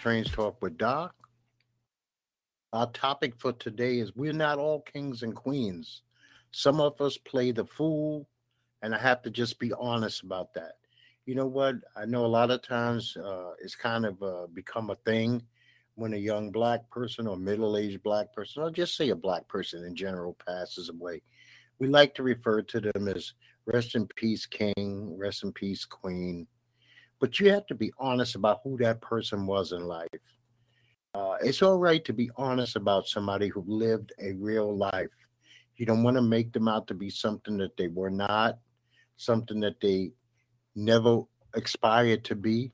Strange Talk with Doc. Our topic for today is we're not all kings and queens. Some of us play the fool, and I have to just be honest about that. You know what? I know a lot of times uh, it's kind of uh, become a thing when a young black person or middle aged black person, or just say a black person in general, passes away. We like to refer to them as rest in peace, king, rest in peace, queen. But you have to be honest about who that person was in life. Uh, it's all right to be honest about somebody who lived a real life. You don't want to make them out to be something that they were not, something that they never aspired to be.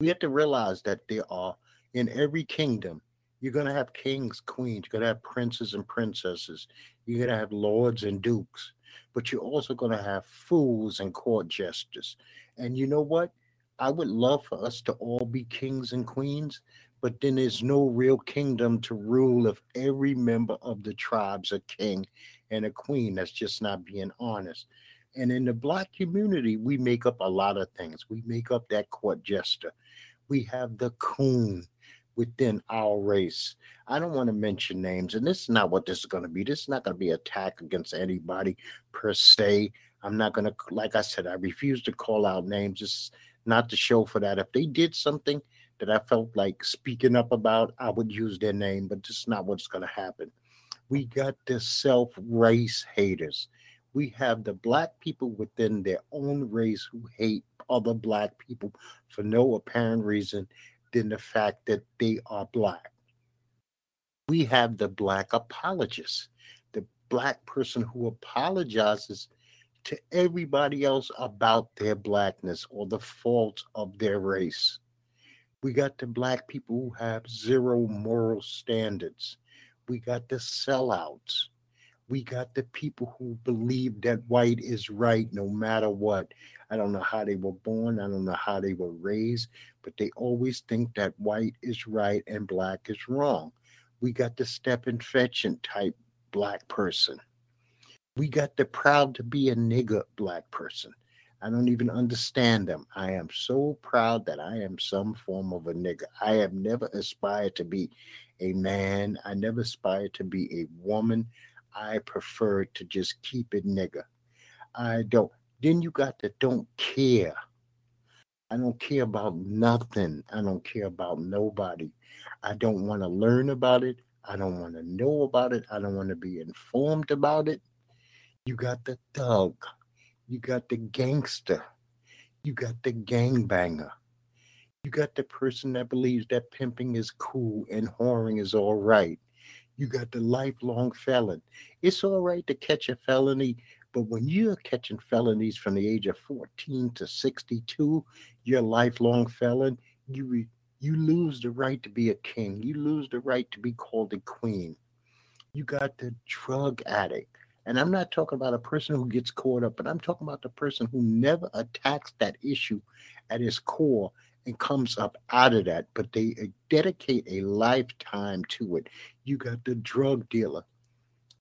We have to realize that there are in every kingdom, you're going to have kings, queens, you're going to have princes and princesses, you're going to have lords and dukes, but you're also going to have fools and court jesters. And you know what? I would love for us to all be kings and queens, but then there's no real kingdom to rule if every member of the tribe's a king and a queen. That's just not being honest. And in the black community, we make up a lot of things. We make up that court jester. We have the coon within our race. I don't want to mention names, and this is not what this is going to be. This is not going to be attack against anybody per se. I'm not going to, like I said, I refuse to call out names. It's not the show for that. If they did something that I felt like speaking up about, I would use their name, but this is not what's going to happen. We got the self race haters. We have the black people within their own race who hate other black people for no apparent reason than the fact that they are black. We have the black apologist, the black person who apologizes to everybody else about their blackness or the faults of their race. We got the black people who have zero moral standards. We got the sellouts. We got the people who believe that white is right no matter what. I don't know how they were born, I don't know how they were raised, but they always think that white is right and black is wrong. We got the Stepin Fetchit type black person. We got the proud to be a nigger black person. I don't even understand them. I am so proud that I am some form of a nigger. I have never aspired to be a man. I never aspired to be a woman. I prefer to just keep it nigger. I don't. Then you got the don't care. I don't care about nothing. I don't care about nobody. I don't want to learn about it. I don't want to know about it. I don't want to be informed about it. You got the thug. You got the gangster. You got the gangbanger. You got the person that believes that pimping is cool and whoring is all right. You got the lifelong felon. It's all right to catch a felony, but when you're catching felonies from the age of 14 to 62, you're a lifelong felon. You you lose the right to be a king. You lose the right to be called a queen. You got the drug addict. And I'm not talking about a person who gets caught up, but I'm talking about the person who never attacks that issue at its core and comes up out of that, but they uh, dedicate a lifetime to it. You got the drug dealer,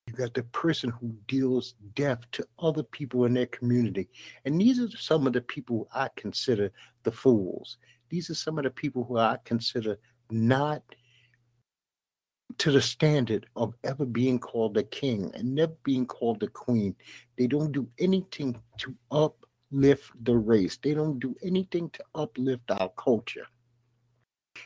you got the person who deals death to other people in their community. And these are some of the people I consider the fools. These are some of the people who I consider not to the standard of ever being called a king and never being called a queen. They don't do anything to uplift the race. They don't do anything to uplift our culture.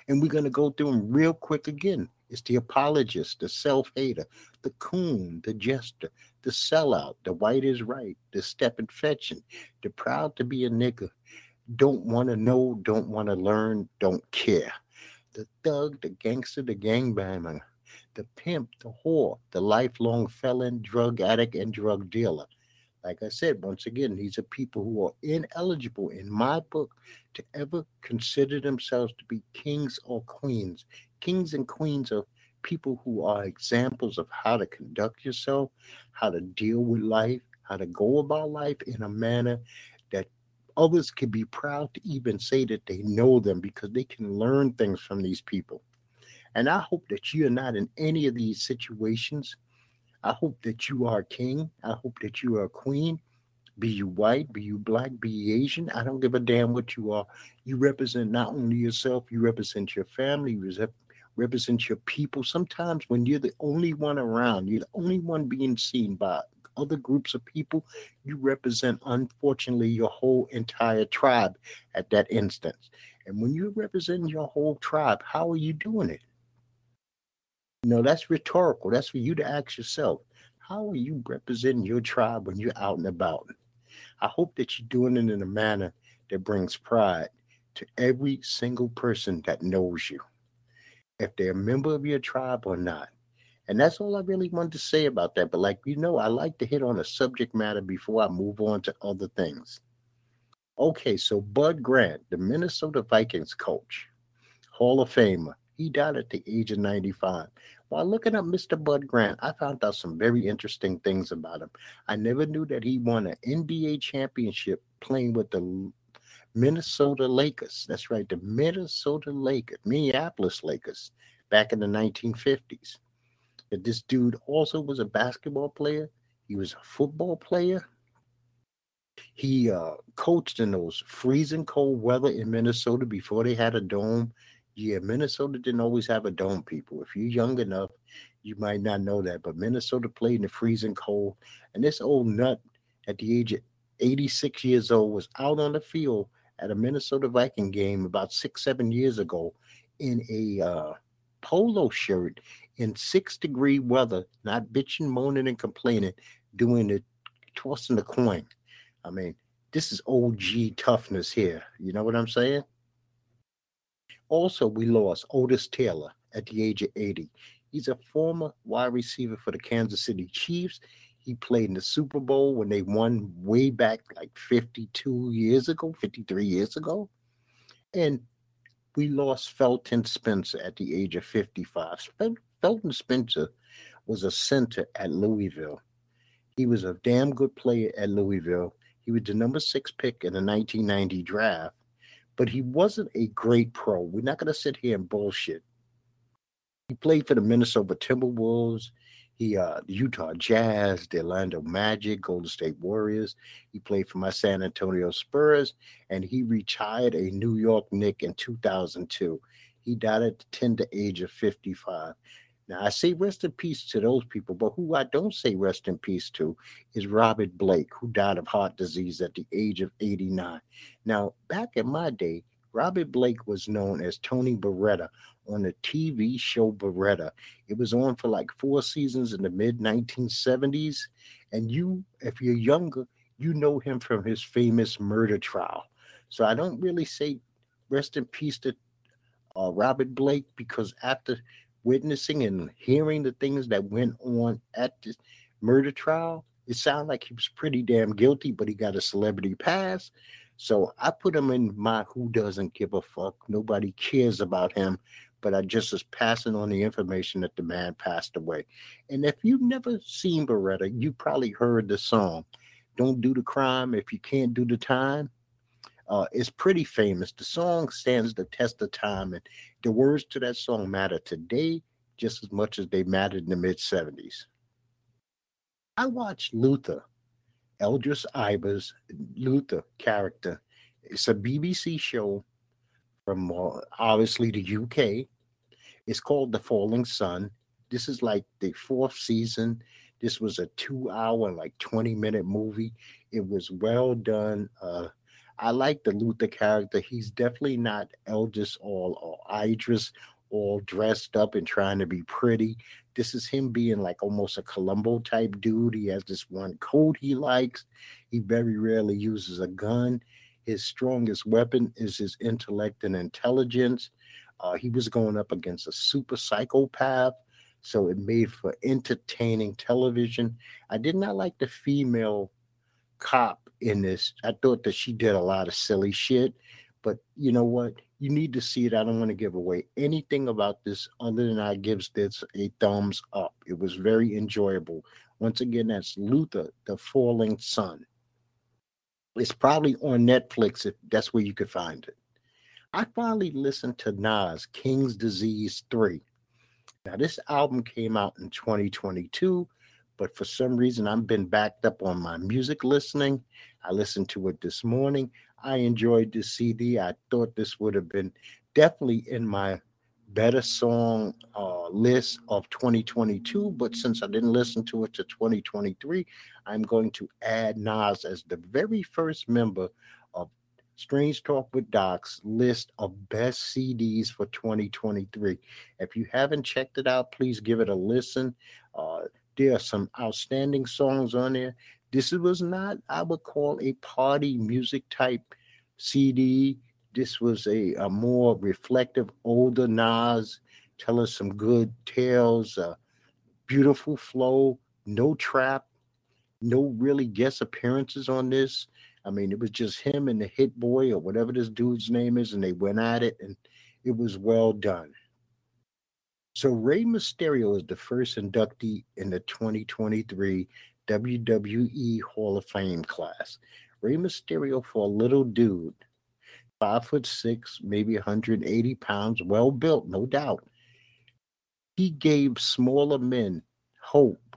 And we're going to go through them real quick again. It's the apologist, the self hater, the coon, the jester, the sellout, the white is right, the Stepin Fetchit, the proud to be a nigger, don't want to know, don't want to learn, don't care. The thug, the gangster, the gangbanger, the pimp, the whore, the lifelong felon, drug addict, and drug dealer. Like I said, once again, these are people who are ineligible in my book to ever consider themselves to be kings or queens. Kings and queens are people who are examples of how to conduct yourself, how to deal with life, how to go about life in a manner that others can be proud to even say that they know them because they can learn things from these people. And I hope that you're not in any of these situations I hope that you are a king. I hope that you are a queen. Be you white, be you black, be you Asian, I don't give a damn what you are. You represent not only yourself, you represent your family, you represent your people. Sometimes when you're the only one around, you're the only one being seen by other groups of people, you represent, unfortunately, your whole entire tribe at that instance. And when you're representing your whole tribe, how are you doing it? You know, that's rhetorical. That's for you to ask yourself. How are you representing your tribe when you're out and about? I hope that you're doing it in a manner that brings pride to every single person that knows you, if they're a member of your tribe or not. And that's all I really wanted to say about that. But like you know, I like to hit on a subject matter before I move on to other things. Okay, so Bud Grant, the Minnesota Vikings coach, Hall of Famer, he died at the age of 95. While looking up Mr. Bud Grant, I found out some very interesting things about him. I never knew that he won an NBA championship playing with the Minnesota Lakers. That's right, the Minnesota Lakers, Minneapolis Lakers, back in the 1950s. That this dude also was a basketball player, he was a football player. He uh, coached in those freezing cold weather in Minnesota before they had a dome. Yeah, Minnesota didn't always have a dome, people. If you're young enough, you might not know that. But Minnesota played in the freezing cold. And this old nut at the age of 86 years old was out on the field at a Minnesota Viking game about six, seven years ago in a uh, polo shirt in six degree weather, not bitching, moaning, and complaining, doing the tossing the coin. I mean, this is OG toughness here. You know what I'm saying? Also, we lost Otis Taylor at the age of 80. He's a former wide receiver for the Kansas City Chiefs. He played in the Super Bowl when they won way back like 52 years ago, 53 years ago. And we lost Felton Spencer at the age of 55. Felton Spencer was a center at Louisville. He was a damn good player at Louisville. He was the number six pick in the 1990 draft but he wasn't a great pro. We're not going to sit here and bullshit. He played for the Minnesota Timberwolves, he uh Utah Jazz, the Orlando Magic, Golden State Warriors. He played for my San Antonio Spurs, and he retired a New York Knick in 2002. He died at the tender age of 55. Now, I say rest in peace to those people, but who I don't say rest in peace to is Robert Blake, who died of heart disease at the age of 89. Now, back in my day, Robert Blake was known as Tony Baretta on the TV show Baretta. It was on for like four seasons in the mid 1970s. And you, if you're younger, you know him from his famous murder trial. So I don't really say rest in peace to uh, Robert Blake because after witnessing and hearing the things that went on at the murder trial, it sounded like he was pretty damn guilty, but he got a celebrity pass. So I put him in my who doesn't give a fuck. Nobody cares about him, but I just was passing on the information that the man passed away. And if you've never seen Baretta, you probably heard the song, Don't Do the Crime If You Can't Do the Time. Uh, it's pretty famous. The song stands the test of time, and the words to that song matter today just as much as they mattered in the mid 70s. I watched Luther, Idris Elba's Luther character. It's a BBC show from uh, obviously the UK. It's called The Falling Sun. This is like the fourth season. This was a two hour, like 20 minute movie. It was well done. Uh, I like the Luther character. He's definitely not Eldris all or Idris all dressed up and trying to be pretty. This is him being like almost a Columbo type dude. He has this one coat he likes. He very rarely uses a gun. His strongest weapon is his intellect and intelligence. Uh, he was going up against a super psychopath, so it made for entertaining television. I did not like the female cop in this. I thought that she did a lot of silly shit. But you know what? You need to see it. I don't want to give away anything about this other than I gives this a thumbs up. It was very enjoyable. Once again, that's Luther, the Falling Sun. It's probably on Netflix if that's where you could find it. I finally listened to Nas King's Disease 3. Now, this album came out in 2022, but for some reason I've been backed up on my music listening. I listened to it this morning. I enjoyed the CD. I thought this would have been definitely in my better song uh, list of 2022, but since I didn't listen to it to 2023, I'm going to add Nas as the very first member of Strange Talk with Doc's list of best CDs for 2023. If you haven't checked it out, please give it a listen. Uh, there are some outstanding songs on there. This was not, I would call, a party music type CD. This was a, a more reflective, older Nas telling some good tales, uh, beautiful flow, no trap, no really guest appearances on this. I mean, it was just him and the Hit-Boy or whatever this dude's name is, and they went at it, and it was well done. So Rey Mysterio is the first inductee in the 2023 WWE Hall of Fame class. Rey Mysterio for a little dude, five foot six, maybe 180 pounds, well built, no doubt. He gave smaller men hope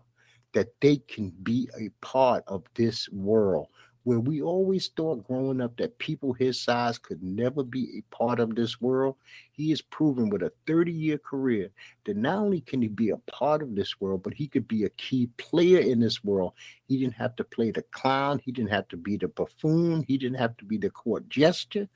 that they can be a part of this world where we always thought growing up that people his size could never be a part of this world, he has proven with a 30 year career that not only can he be a part of this world, but he could be a key player in this world. He didn't have to play the clown, he didn't have to be the buffoon, he didn't have to be the court jester.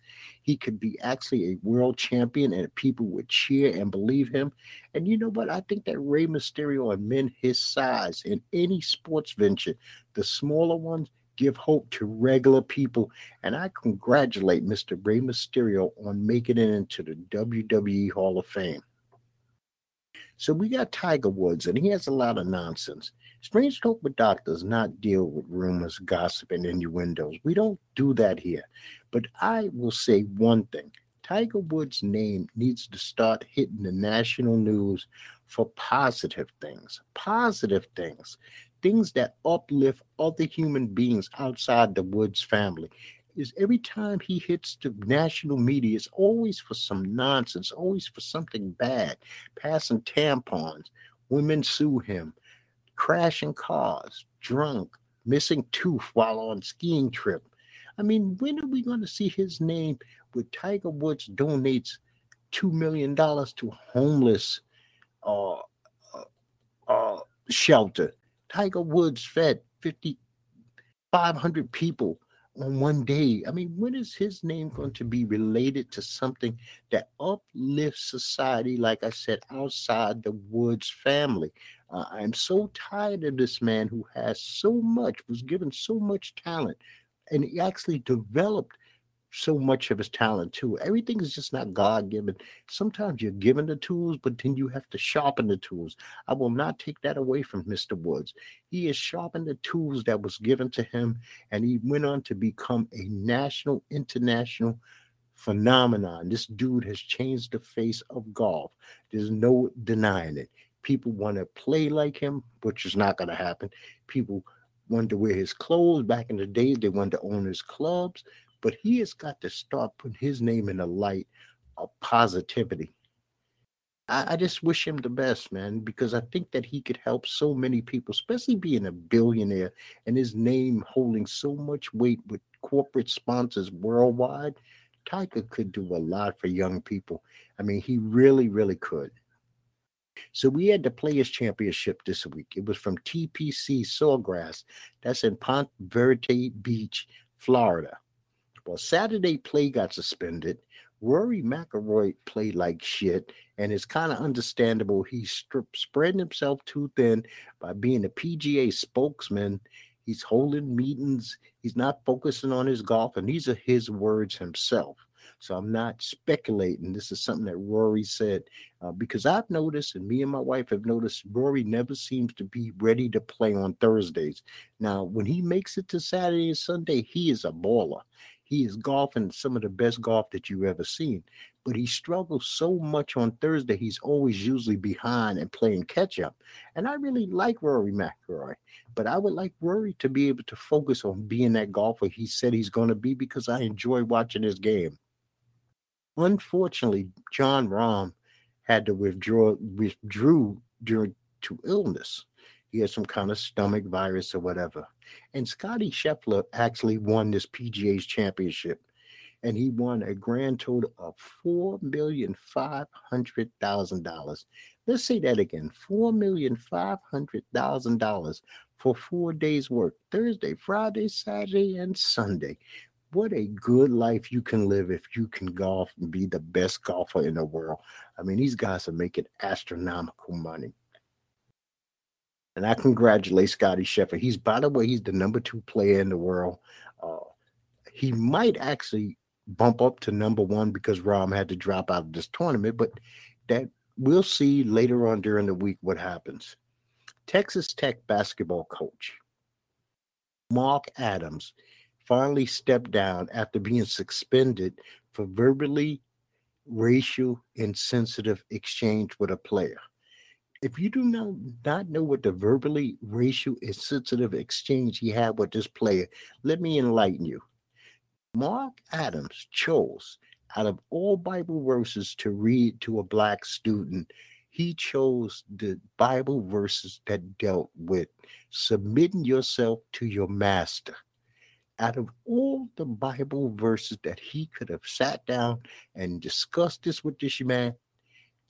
He could be actually a world champion and people would cheer and believe him. And you know what? I think that Rey Mysterio and men his size in any sports venture, the smaller ones, give hope to regular people. And I congratulate Mr. Rey Mysterio on making it into the WWE Hall of Fame. So we got Tiger Woods, and he has a lot of nonsense. Strange Talk with Doc does not deal with rumors, gossip, and innuendos. We don't do that here. But I will say one thing Tiger Woods' name needs to start hitting the national news for positive things. Positive things things that uplift other human beings outside the Woods family. Is every time he hits the national media, it's always for some nonsense, always for something bad. Passing tampons, women sue him, crashing cars, drunk, missing tooth while on skiing trip. I mean, when are we going to see his name with Tiger Woods donates two million dollars to homeless uh, uh, uh, shelter? Tiger Woods fed 50, 500 people on one day. I mean, when is his name going to be related to something that uplifts society, like I said, outside the Woods family? Uh, I'm so tired of this man who has so much, was given so much talent, and he actually developed so much of his talent too. Everything is just not God given. Sometimes you're given the tools, but then you have to sharpen the tools. I will not take that away from Mr. Woods. He has sharpened the tools that was given to him, and he went on to become a national, international phenomenon. This dude has changed the face of golf. There's no denying it. People want to play like him, which is not going to happen. People wanted to wear his clothes back in the day. They wanted to own his clubs but he has got to start putting his name in the light of positivity. I, I, just wish him the best, man, because I think that he could help so many people, especially being a billionaire and his name holding so much weight with corporate sponsors worldwide. Tiger could do a lot for young people. I mean, he really, really could. So we had the Players Championship this week. It was from TPC Sawgrass. That's in Ponte Verde Beach, Florida. Well, Saturday play got suspended. Rory McIlroy played like shit, and it's kind of understandable. He's spreading himself too thin by being a PGA spokesman. He's holding meetings. He's not focusing on his golf, and these are his words himself. So I'm not speculating. This is something that Rory said uh, because I've noticed, and me and my wife have noticed, Rory never seems to be ready to play on Thursdays. Now, when he makes it to Saturday and Sunday, he is a baller. He is golfing some of the best golf that you've ever seen. But he struggles so much on Thursday, he's always usually behind and playing catch up. And I really like Rory McIlroy, but I would like Rory to be able to focus on being that golfer he said he's going to be because I enjoy watching his game. Unfortunately, Jon Rahm had to withdraw withdrew due to illness. He had some kind of stomach virus or whatever. And Scottie Scheffler actually won this PGA's championship. And he won a grand total of four million five hundred thousand dollars. Let's say that again: four million five hundred thousand dollars for four days' work Thursday, Friday, Saturday, and Sunday. What a good life you can live if you can golf and be the best golfer in the world. I mean, these guys are making astronomical money. And I congratulate Scottie Scheffler. He's, by the way, he's the number two player in the world. Uh, he might actually bump up to number one because Rahm had to drop out of this tournament, but that we'll see later on during the week what happens. Texas Tech basketball coach Mark Adams finally stepped down after being suspended for verbally racial insensitive exchange with a player. If you do not, not know what the verbally racial insensitive exchange he had with this player, let me enlighten you. Mark Adams chose out of all Bible verses to read to a black student, he chose the Bible verses that dealt with submitting yourself to your master. Out of all the Bible verses that he could have sat down and discussed this with this man,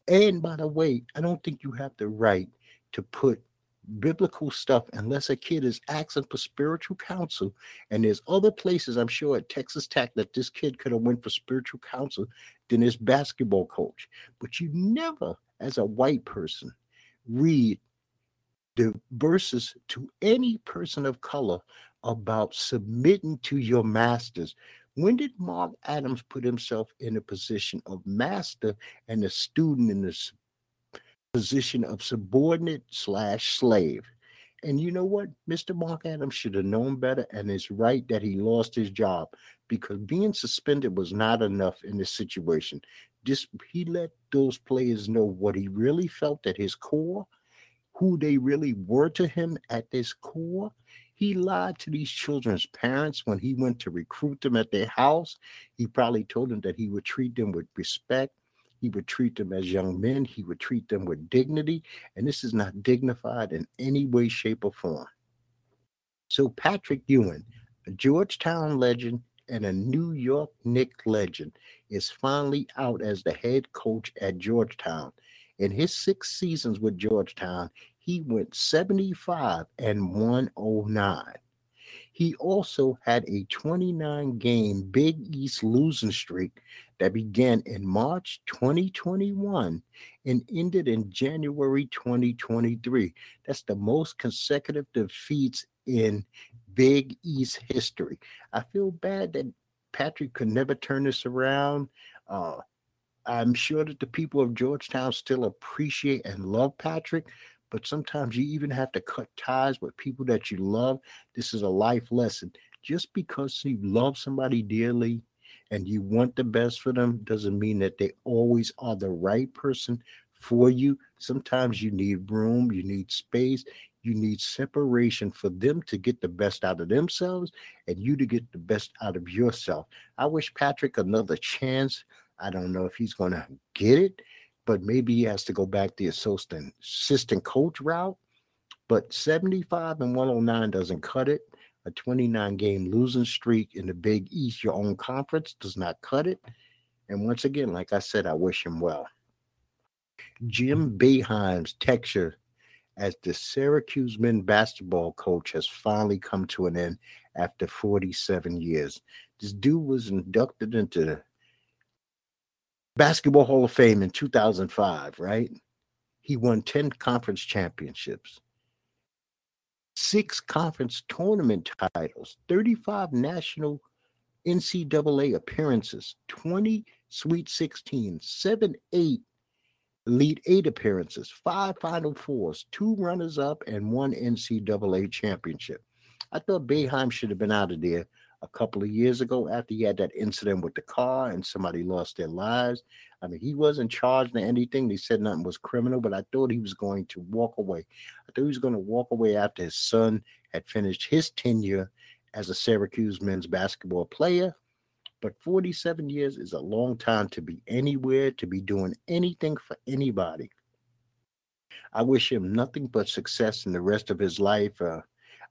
and by the way, I don't think you have the right to put biblical stuff unless a kid is asking for spiritual counsel. And there's other places i'm sure at texas tech that this kid could have went for spiritual counsel than his basketball coach. But you never as a white person read the verses to any person of color about submitting to your masters when did Mark Adams put himself in a position of master and a student in this position of subordinate slash slave? And you know what? Mr. Mark Adams should have known better, and it's right that he lost his job because being suspended was not enough in this situation. Just he let those players know what he really felt at his core, who they really were to him at his core, he lied to these children's parents when he went to recruit them at their house. He probably told them that he would treat them with respect. He would treat them as young men. He would treat them with dignity. And this is not dignified in any way, shape, or form. So, Patrick Ewing, a Georgetown legend and a New York Knicks legend, is finally out as the head coach at Georgetown. In his six seasons with Georgetown, he went 75 and 109. He also had a 29 game Big East losing streak that began in March 2021 and ended in January 2023. That's the most consecutive defeats in Big East history. I feel bad that Patrick could never turn this around. Uh, I'm sure that the people of Georgetown still appreciate and love Patrick, but sometimes you even have to cut ties with people that you love. This is a life lesson. Just because you love somebody dearly and you want the best for them doesn't mean that they always are the right person for you. Sometimes you need room, you need space, you need separation for them to get the best out of themselves and you to get the best out of yourself. I wish Patrick another chance. I don't know if he's going to get it but maybe he has to go back the assistant assistant coach route. But 75 and 109 doesn't cut it. A 29 game losing streak in the Big East, your own conference, does not cut it. And once again, like I said, I wish him well. Jim mm-hmm. Boeheim's texture as the Syracuse men basketball coach has finally come to an end after 47 years. This dude was inducted into the Basketball Hall of Fame in 2005, right? He won 10 conference championships, six conference tournament titles, 35 national NCAA appearances, 20 Sweet 16, seven, eight Elite Eight appearances, five Final Fours, two runners up, and one NCAA championship. I thought Boeheim should have been out of there a couple of years ago after he had that incident with the car and somebody lost their lives. I mean, he wasn't charged or anything. They said nothing was criminal, but I thought he was going to walk away. I thought he was going to walk away after his son had finished his tenure as a Syracuse men's basketball player. But 47 years is a long time to be anywhere, to be doing anything for anybody. I wish him nothing but success in the rest of his life. Uh,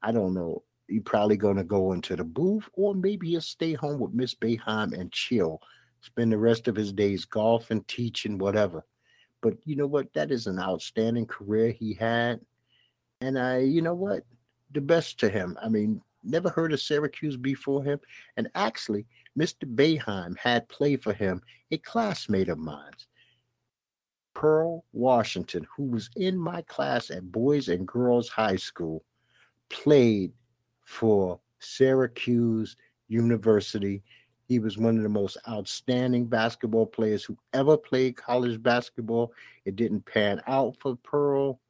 I don't know. He's probably going to go into the booth, or maybe he'll stay home with Miss Boeheim and chill, spend the rest of his days golfing, teaching, whatever. But you know what? That is an outstanding career he had. And I, you know what? The best to him. I mean, never heard of Syracuse before him. And actually, Mr. Boeheim had played for him a classmate of mine, Pearl Washington, who was in my class at Boys and Girls High School, played for Syracuse University. He was one of the most outstanding basketball players who ever played college basketball. It didn't pan out for Pearl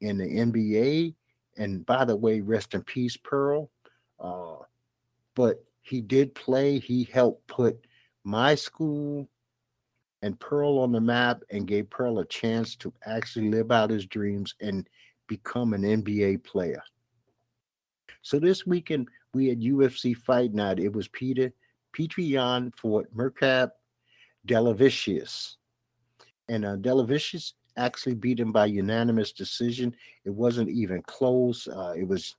in the NBA. And by the way, rest in peace, Pearl. Uh, but he did play. He helped put my school and Pearl on the map and gave Pearl a chance to actually live out his dreams and become an NBA player. So this weekend we had UFC fight night. It was Peter Petr Yan fought Merab Dvalishvili. And uh, Dvalishvili actually beat him by unanimous decision. It wasn't even close. Uh, it was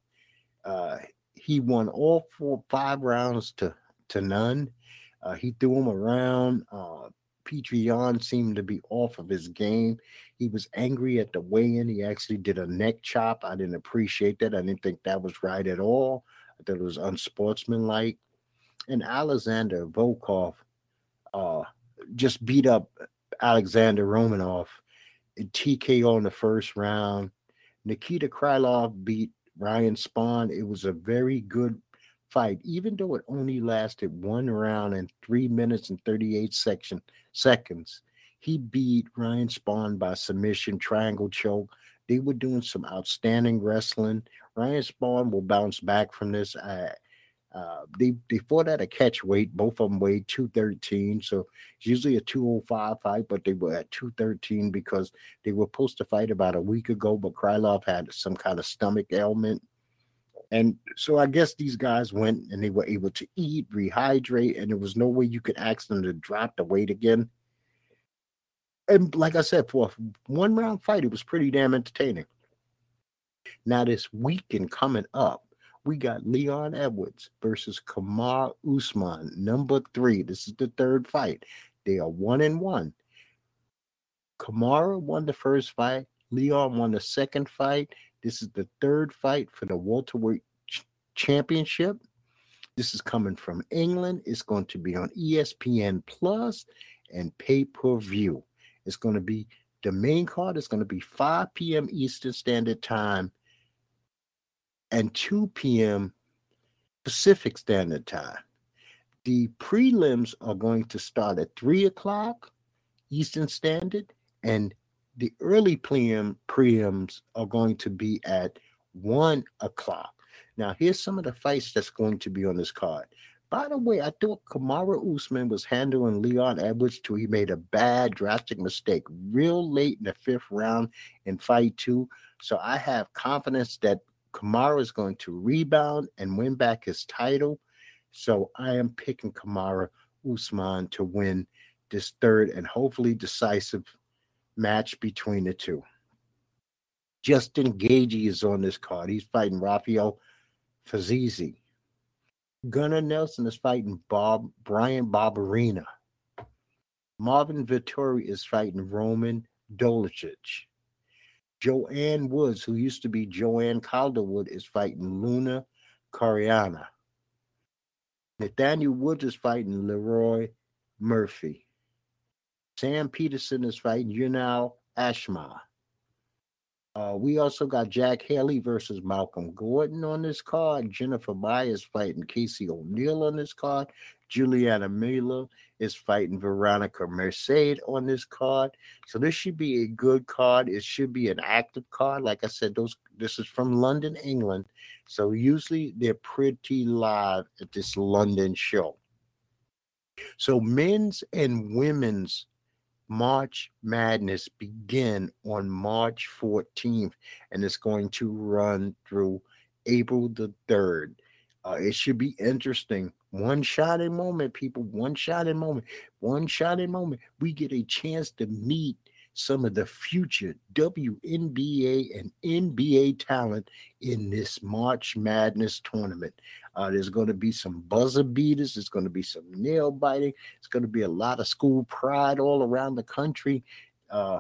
uh, he won all four five rounds to to none. Uh, he threw him around. Petr Yan seemed to be off of his game. He was angry at the weigh-in. He actually did a neck chop. I didn't appreciate that. I didn't think that was right at all. I thought it was unsportsmanlike. And Alexander Volkov uh, just beat up Alexander Romanov TKO in the first round. Nikita Krylov beat Ryan Spann. It was a very good fight, even though it only lasted one round and three minutes and 38 section, seconds. He beat Ryan Spann by submission, triangle choke. They were doing some outstanding wrestling. Ryan Spann will bounce back from this. I, uh, they they fought at a catch weight. Both of them weighed 213. So it's usually a 205 fight, but they were at 213 because they were supposed to fight about a week ago, but Krylov had some kind of stomach ailment. And so I guess these guys went and they were able to eat, rehydrate, and there was no way you could ask them to drop the weight again. And like I said, for a one round fight, it was pretty damn entertaining. Now, this weekend coming up, we got Leon Edwards versus Kamaru Usman, number three. This is the third fight. They are one and one. Kamaru won the first fight. Leon won the second fight. This is the third fight for the welterweight ch- championship. This is coming from England. It's going to be on ESPN Plus and pay per view. It's going to be the main card is going to be 5 p.m. Eastern Standard Time and 2 p.m. Pacific Standard Time. The prelims are going to start at 3 o'clock Eastern Standard, and the early prelim prelims are going to be at 1 o'clock. Now, here's some of the fights that's going to be on this card. By the way, I thought Kamaru Usman was handling Leon Edwards till he made a bad, drastic mistake real late in the fifth round in fight two. So I have confidence that Kamaru is going to rebound and win back his title. So I am picking Kamaru Usman to win this third and hopefully decisive match between the two. Justin Gaethje is on this card. He's fighting Rafael Fazizi. Gunnar Nelson is fighting Bob Bryan Barberena. Marvin Vettori is fighting Roman Dolidze. Joanne Woods, who used to be Joanne Calderwood, is fighting Luna Cariana. Nathaniel Woods is fighting Leroy Murphy. Sam Peterson is fighting Yunal Ashma. Uh, we also got Jack Haley versus Malcolm Gordon on this card. Jennifer Myers fighting Casey O'Neill on this card. Juliana Miller is fighting Veronica Merced on this card. So this should be a good card. It should be an active card. Like I said, those this is from London, England. So usually they're pretty live at this London show. So men's and women's March Madness begin on March 14th, and it's going to run through April the 3rd. Uh, it should be interesting. One shot in moment, people. One shot in moment. One shot in moment. We get a chance to meet some of the future WNBA and NBA talent in this March Madness tournament. Uh, there's going to be some buzzer beaters. There's going to be some nail biting. It's going to be a lot of school pride all around the country. Uh,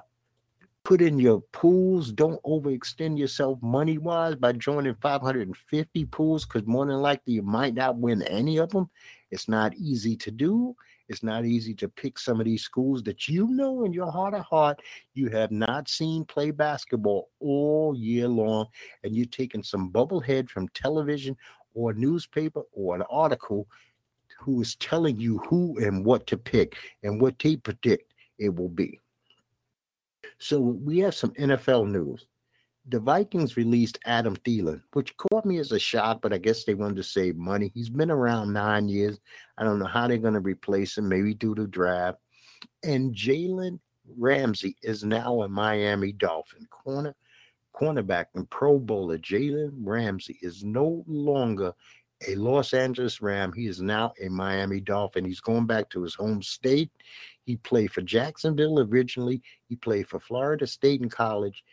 put in your pools. Don't overextend yourself money wise by joining 550 pools because more than likely you might not win any of them. It's not easy to do. It's not easy to pick some of these schools that you know in your heart of heart you have not seen play basketball all year long, and you're taking some bubblehead from television or newspaper or an article who is telling you who and what to pick and what they predict it will be. So we have some NFL news. The Vikings released Adam Thielen, which caught me as a shock, but I guess they wanted to save money. He's been around nine years. I don't know how they're going to replace him, maybe do the draft. And Jalen Ramsey is now a Miami Dolphin corner, cornerback and Pro Bowler. Jalen Ramsey is no longer a Los Angeles Ram. He is now a Miami Dolphin. He's going back to his home state. He played for Jacksonville originally. He played for Florida State in college.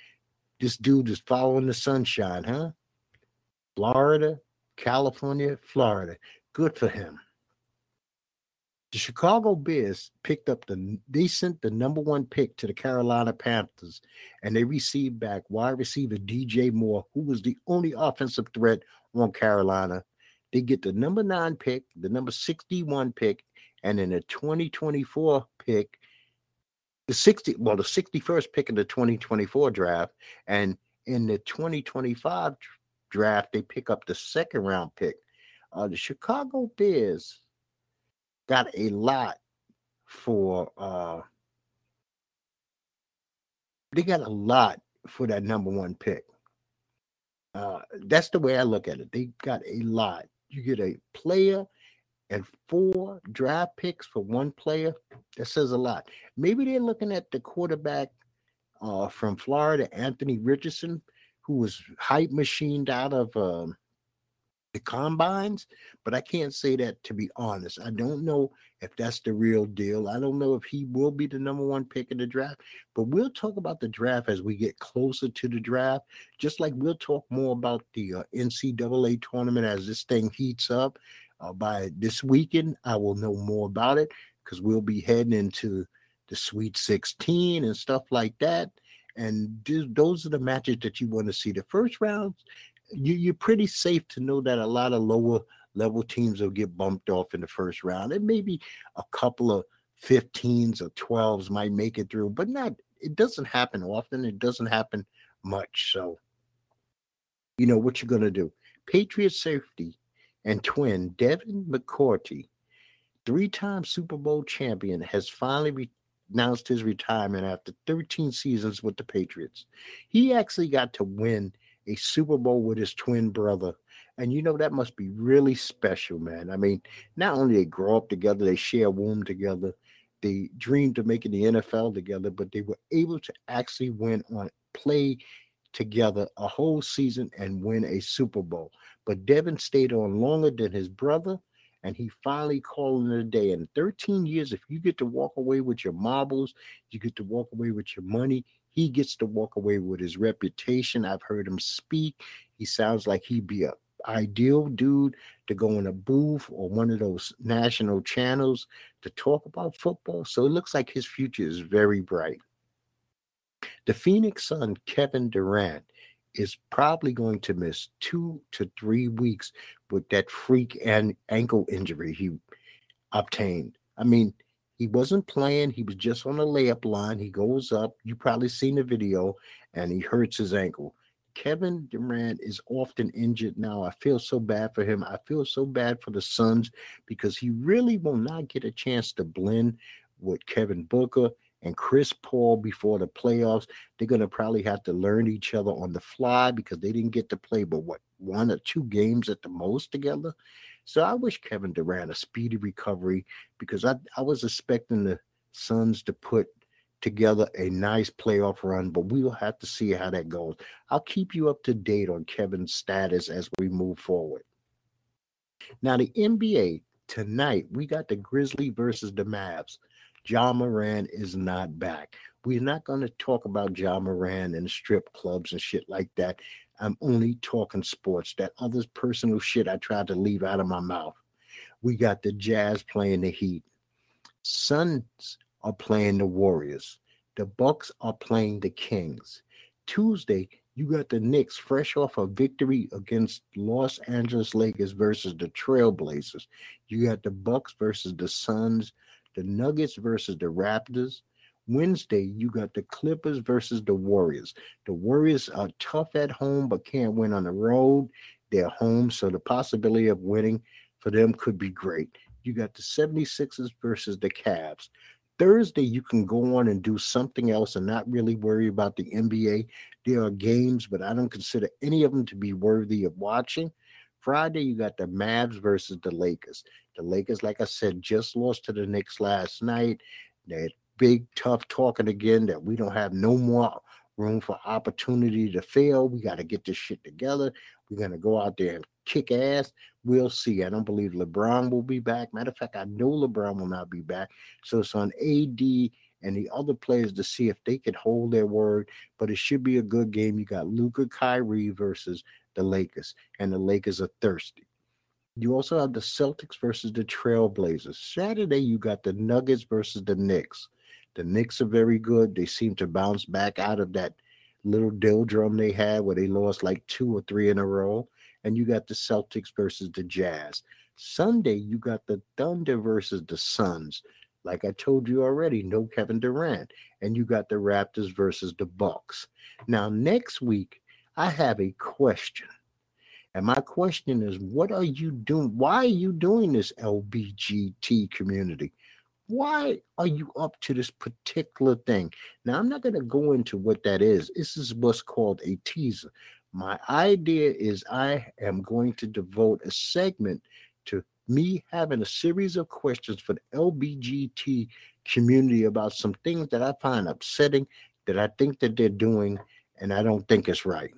This dude is following the sunshine, huh? Florida, California, Florida. Good for him. The Chicago Bears picked up the they sent the number one pick to the Carolina Panthers, and they received back wide receiver DJ Moore, who was the only offensive threat on Carolina. They get the number nine pick, the number 61 pick, and in the 2024 pick, the 60 well the 61st pick in the 2024 draft and in the 2025 draft they pick up the second round pick. Uh, the chicago bears got a lot for uh they got a lot for that number one pick. Uh that's the way i look at it. They got a lot. You get a player and four draft picks for one player, that says a lot. Maybe they're looking at the quarterback uh, from Florida, Anthony Richardson, who was hype machined out of um, the combines, but I can't say that to be honest. I don't know if that's the real deal. I don't know if he will be the number one pick in the draft, but we'll talk about the draft as we get closer to the draft. Just like we'll talk more about the uh, NCAA tournament as this thing heats up uh, by this weekend, I will know more about it because we'll be heading into the Sweet 16 and stuff like that. And those are the matches that you want to see. The first round, you, you're pretty safe to know that a lot of lower level teams will get bumped off in the first round. And maybe a couple of 15s or 12s might make it through, but not, it doesn't happen often. It doesn't happen much. So, you know what you're going to do. Patriot safety and twin Devin McCourty, three time Super Bowl champion, has finally re- announced his retirement after 13 seasons with the Patriots. He actually got to win a Super Bowl with his twin brother. And you know, that must be really special, man. I mean, not only they grow up together, they share a womb together, they dreamed of making the NFL together, but they were able to actually win on play together a whole season and win a Super Bowl. But Devin stayed on longer than his brother, and he finally called it a day. In 13 years, if you get to walk away with your marbles, you get to walk away with your money. He gets to walk away with his reputation. I've heard him speak. He sounds like he'd be a ideal dude to go in a booth or one of those national channels to talk about football. So it looks like his future is very bright. The Phoenix Sun, Kevin Durant, is probably going to miss two to three weeks with that freak and ankle injury he obtained. I mean, he wasn't playing, he was just on the layup line. He goes up, you probably seen the video, and he hurts his ankle. Kevin Durant is often injured now. I feel so bad for him. I feel so bad for the Suns because he really will not get a chance to blend with Kevin Booker and Chris Paul before the playoffs. They're going to probably have to learn each other on the fly because they didn't get to play but what one or two games at the most together. So I wish Kevin Durant a speedy recovery because I, I was expecting the Suns to put together a nice playoff run, but we will have to see how that goes. I'll keep you up to date on Kevin's status as we move forward. Now, the NBA tonight, we got the Grizzly versus the Mavs. Ja Morant is not back. We're not going to talk about Ja Morant and strip clubs and shit like that. I'm only talking sports. That other personal shit I tried to leave out of my mouth. We got the Jazz playing the Heat. Suns are playing the Warriors. The Bucks are playing the Kings. Tuesday, you got the Knicks fresh off a victory against Los Angeles Lakers versus the Trailblazers. You got the Bucks versus the Suns, the Nuggets versus the Raptors. Wednesday, you got the Clippers versus the Warriors. The Warriors are tough at home but can't win on the road. They're home, so the possibility of winning for them could be great. You got the 76ers versus the Cavs. Thursday, you can go on and do something else and not really worry about the NBA. There are games, but I don't consider any of them to be worthy of watching. Friday, you got the Mavs versus the Lakers. The Lakers, like I said, just lost to the Knicks last night. They're big, tough talking again that we don't have no more room for opportunity to fail. We got to get this shit together. We're going to go out there and kick ass. We'll see. I don't believe LeBron will be back. Matter of fact, I know LeBron will not be back. So it's on AD and the other players to see if they can hold their word. But it should be a good game. You got Luka Kyrie versus the Lakers, and the Lakers are thirsty. You also have the Celtics versus the Trailblazers. Saturday, you got the Nuggets versus the Knicks. The Knicks are very good. They seem to bounce back out of that little doldrum they had where they lost like two or three in a row and you got the Celtics versus the Jazz. Sunday, you got the Thunder versus the Suns. Like I told you already, no Kevin Durant. And you got the Raptors versus the Bucks. Now, next week, I have a question. And my question is, what are you doing? Why are you doing this LBGT community? Why are you up to this particular thing? Now, I'm not going to go into what that is. This is what's called a teaser. My idea is I am going to devote a segment to me having a series of questions for the LBGT community about some things that I find upsetting that I think that they're doing and I don't think it's right.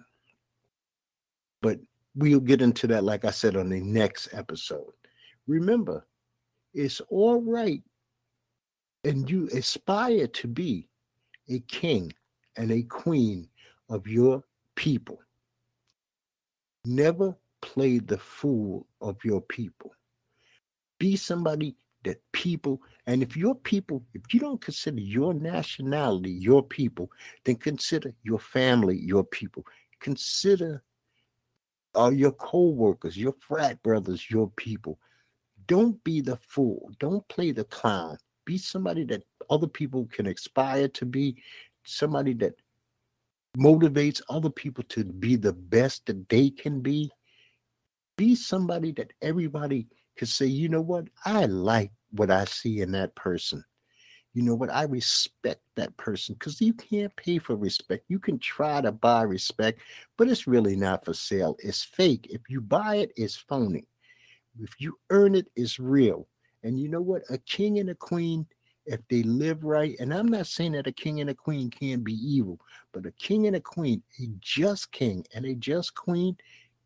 But we'll get into that, like I said, on the next episode. Remember, it's all right, and you aspire to be a king and a queen of your people. Never play the fool of your people. Be somebody that people, and if your people, if you don't consider your nationality your people, then consider your family your people. Consider uh, your co-workers, your frat brothers, your people. Don't be the fool. Don't play the clown. Be somebody that other people can aspire to be, somebody that motivates other people to be the best that they can be. Be somebody that everybody can say, you know what, I like what I see in that person. You know what, I respect that person because you can't pay for respect. You can try to buy respect, but it's really not for sale. It's fake. If you buy it, it's phony. If you earn it, it's real. And you know what? A king and a queen if they live right, and I'm not saying that a king and a queen can be evil, but a king and a queen, a just king and a just queen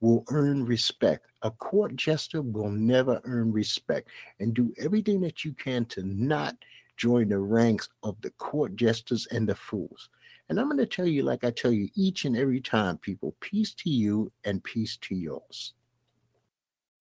will earn respect. A court jester will never earn respect. And do everything that you can to not join the ranks of the court jesters and the fools. And I'm going to tell you, like I tell you each and every time, people, peace to you and peace to yours.